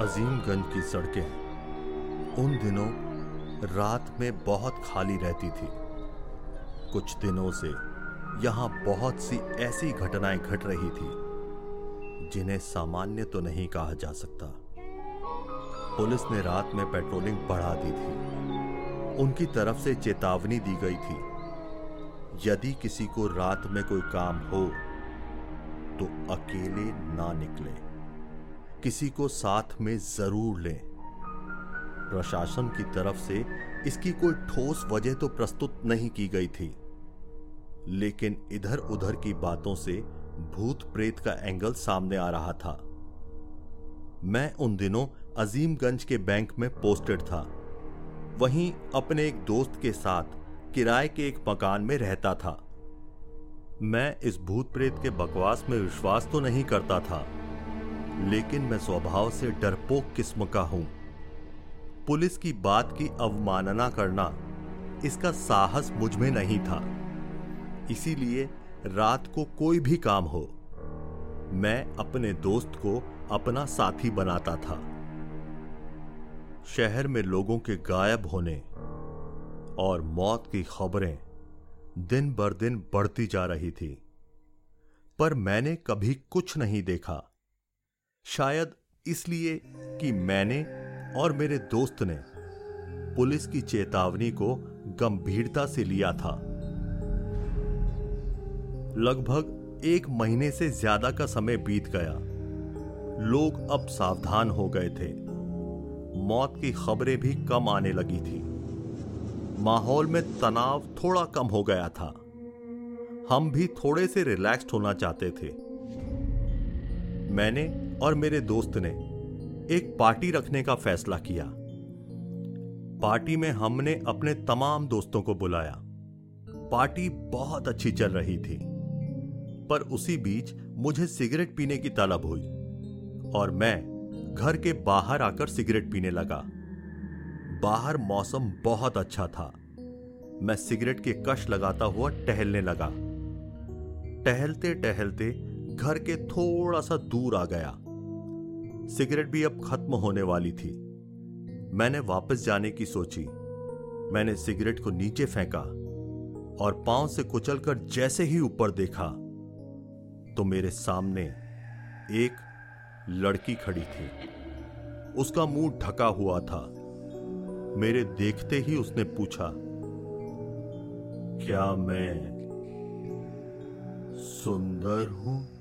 अजीमगंज की सड़कें उन दिनों रात में बहुत खाली रहती थी। कुछ दिनों से यहाँ बहुत सी ऐसी घटनाएँ घट रही थी, जिन्हें सामान्य तो नहीं कहा जा सकता। पुलिस ने रात में पेट्रोलिंग बढ़ा दी थी। उनकी तरफ़ से चेतावनी दी गई थी, यदि किसी को रात में कोई काम हो तो अकेले ना निकले। किसी को साथ में ज़रूर लें। प्रशासन की तरफ़ से इसकी कोई ठोस वजह तो प्रस्तुत नहीं की गई थी। लेकिन इधर उधर की बातों से भूत प्रेत का एंगल सामने आ रहा था। मैं उन दिनों अजीमगंज के बैंक में पोस्टेड था। वहीं अपने एक दोस्त के साथ किराए के एक मकान में रहता था। मैं इस भूत प्रेत के बकवास में विश्वास तो नहीं करता था। लेकिन मैं स्वभाव से डरपोक किस्म का हूँ। पुलिस की बात की अवमानना करना इसका साहस मुझमें नहीं था। इसीलिए रात को कोई भी काम हो, मैं अपने दोस्त को अपना साथी बनाता था। शहर में लोगों के गायब होने और मौत की खबरें दिन बर दिन बढ़ती जा रही थी, पर मैंने कभी कुछ नहीं देखा। शायद इसलिए कि मैंने और मेरे दोस्त ने पुलिस की चेतावनी को गंभीरता से लिया था। लगभग एक महीने से ज़्यादा का समय बीत गया। लोग अब सावधान हो गए थे। मौत की खबरें भी कम आने लगी थी। माहौल में तनाव थोड़ा कम हो गया था। हम भी थोड़े से रिलैक्स्ड होना चाहते थे। मैंने और मेरे दोस्त ने एक पार्टी रखने का फैसला किया। पार्टी में हमने अपने तमाम दोस्तों को बुलाया। पार्टी बहुत अच्छी चल रही थी, पर उसी बीच मुझे सिगरेट पीने की तलब हुई और मैं घर के बाहर आकर सिगरेट पीने लगा। बाहर मौसम बहुत अच्छा था। मैं सिगरेट के कश लगाता हुआ टहलने लगा। टहलते टहलते घर के थोड़ा सा दूर आ गया। सिगरेट भी अब खत्म होने वाली थी। मैंने वापस जाने की सोची। मैंने सिगरेट को नीचे फेंका और पाँव से कुचलकर जैसे ही ऊपर देखा तो मेरे सामने एक लड़की खड़ी थी। उसका मुँह ढका हुआ था। मेरे देखते ही उसने पूछा, क्या मैं सुंदर हूँ?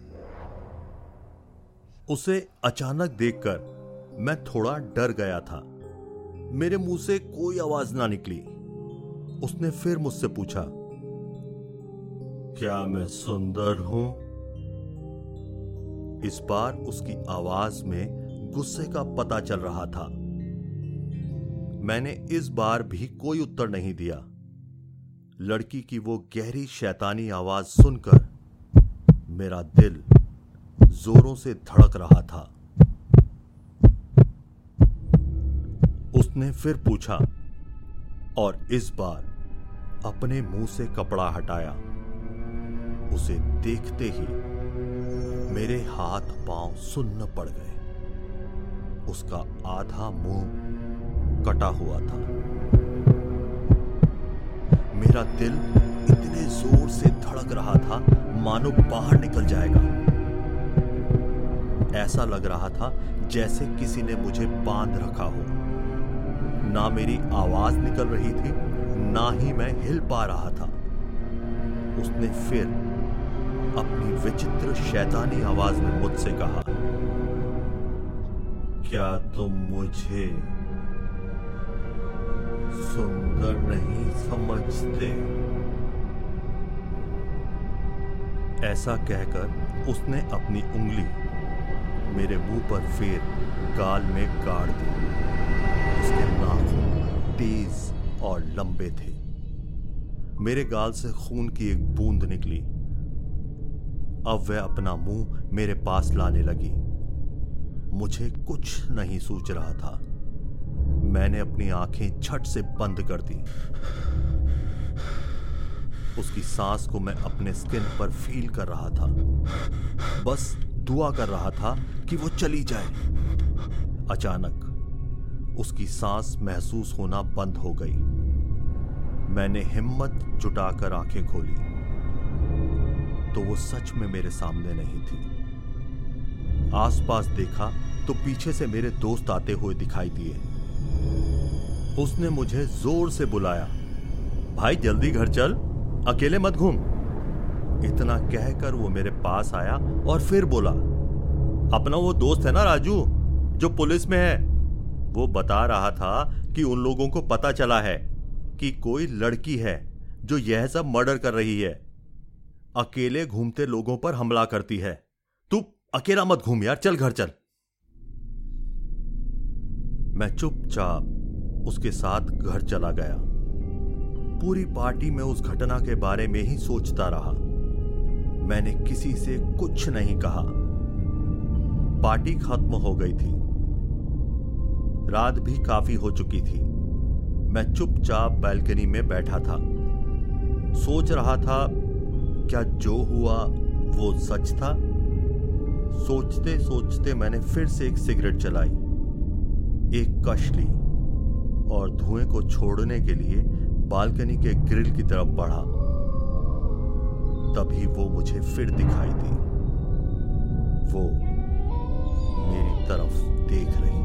उसे अचानक देखकर मैं थोड़ा डर गया था। मेरे मुँह से कोई आवाज़ ना निकली। उसने फिर मुझसे पूछा, क्या मैं सुंदर हूँ? इस बार उसकी आवाज़ में गुस्से का पता चल रहा था। मैंने इस बार भी कोई उत्तर नहीं दिया। लड़की की वो गहरी शैतानी आवाज़ सुनकर मेरा दिल जोरों से धड़क रहा था। उसने फिर पूछा, और इस बार अपने मुँह से कपड़ा हटाया। उसे देखते ही मेरे हाथ पाँव सुन्न पड़ गए। उसका आधा मुँह कटा हुआ था। मेरा दिल इतने ज़ोर से धड़क रहा था, मानो बाहर निकल जाएगा। ऐसा लग रहा था जैसे किसी ने मुझे बाँध रखा हो। ना मेरी आवाज़ निकल रही थी, ना ही मैं हिल पा रहा था। उसने फिर अपनी विचित्र शैतानी आवाज़ में मुझसे कहा, क्या तुम मुझे सुंदर नहीं समझते? ऐसा कहकर उसने अपनी उंगली मेरे मुँह पर फेर गाल में गाड़ दी। उसके नाखून तेज और लंबे थे। मेरे गाल से खून की एक बूंद निकली। अब वह अपना मुँह मेरे पास लाने लगी। मुझे कुछ नहीं सूझ रहा था। मैंने अपनी आँखें छट से बंद कर दी। उसकी सांस को मैं अपने स्किन पर फील कर रहा था। बस दुआ कर रहा था कि वो चली जाए। अचानक उसकी सांस महसूस होना बंद हो गई। मैंने हिम्मत जुटाकर आँखें खोली। तो वो सच में मेरे सामने नहीं थी। आसपास देखा तो पीछे से मेरे दोस्त आते हुए दिखाई दिए। उसने मुझे ज़ोर से बुलाया, भाई, जल्दी घर चल। अकेले मत घूम। इतना कहकर वो मेरे पास आया और फिर बोला, अपना वो दोस्त है ना राजू, जो पुलिस में है। वो बता रहा था कि उन लोगों को पता चला है कि कोई लड़की है जो यह सब मर्डर कर रही है। अकेले घूमते लोगों पर हमला करती है। तू अकेला मत घूम यार, चल घर चल। मैं चुपचाप उसके साथ घर चला गया। पूरी पार्टी में उस घटना के बारे में ही सोचता रहा। मैंने किसी से कुछ नहीं कहा। पार्टी खत्म हो गई थी। रात भी काफ़ी हो चुकी थी। मैं चुपचाप बैल्कनी में बैठा था। सोच रहा था, क्या जो हुआ वो सच था? सोचते सोचते मैंने फिर से एक सिगरेट चलाई एक कश ली और धुएँ को छोड़ने के लिए बालकनी के ग्रिल की तरफ़ बढ़ा। तभी वो मुझे फिर दिखाई दी। वो मेरी तरफ़ देख रही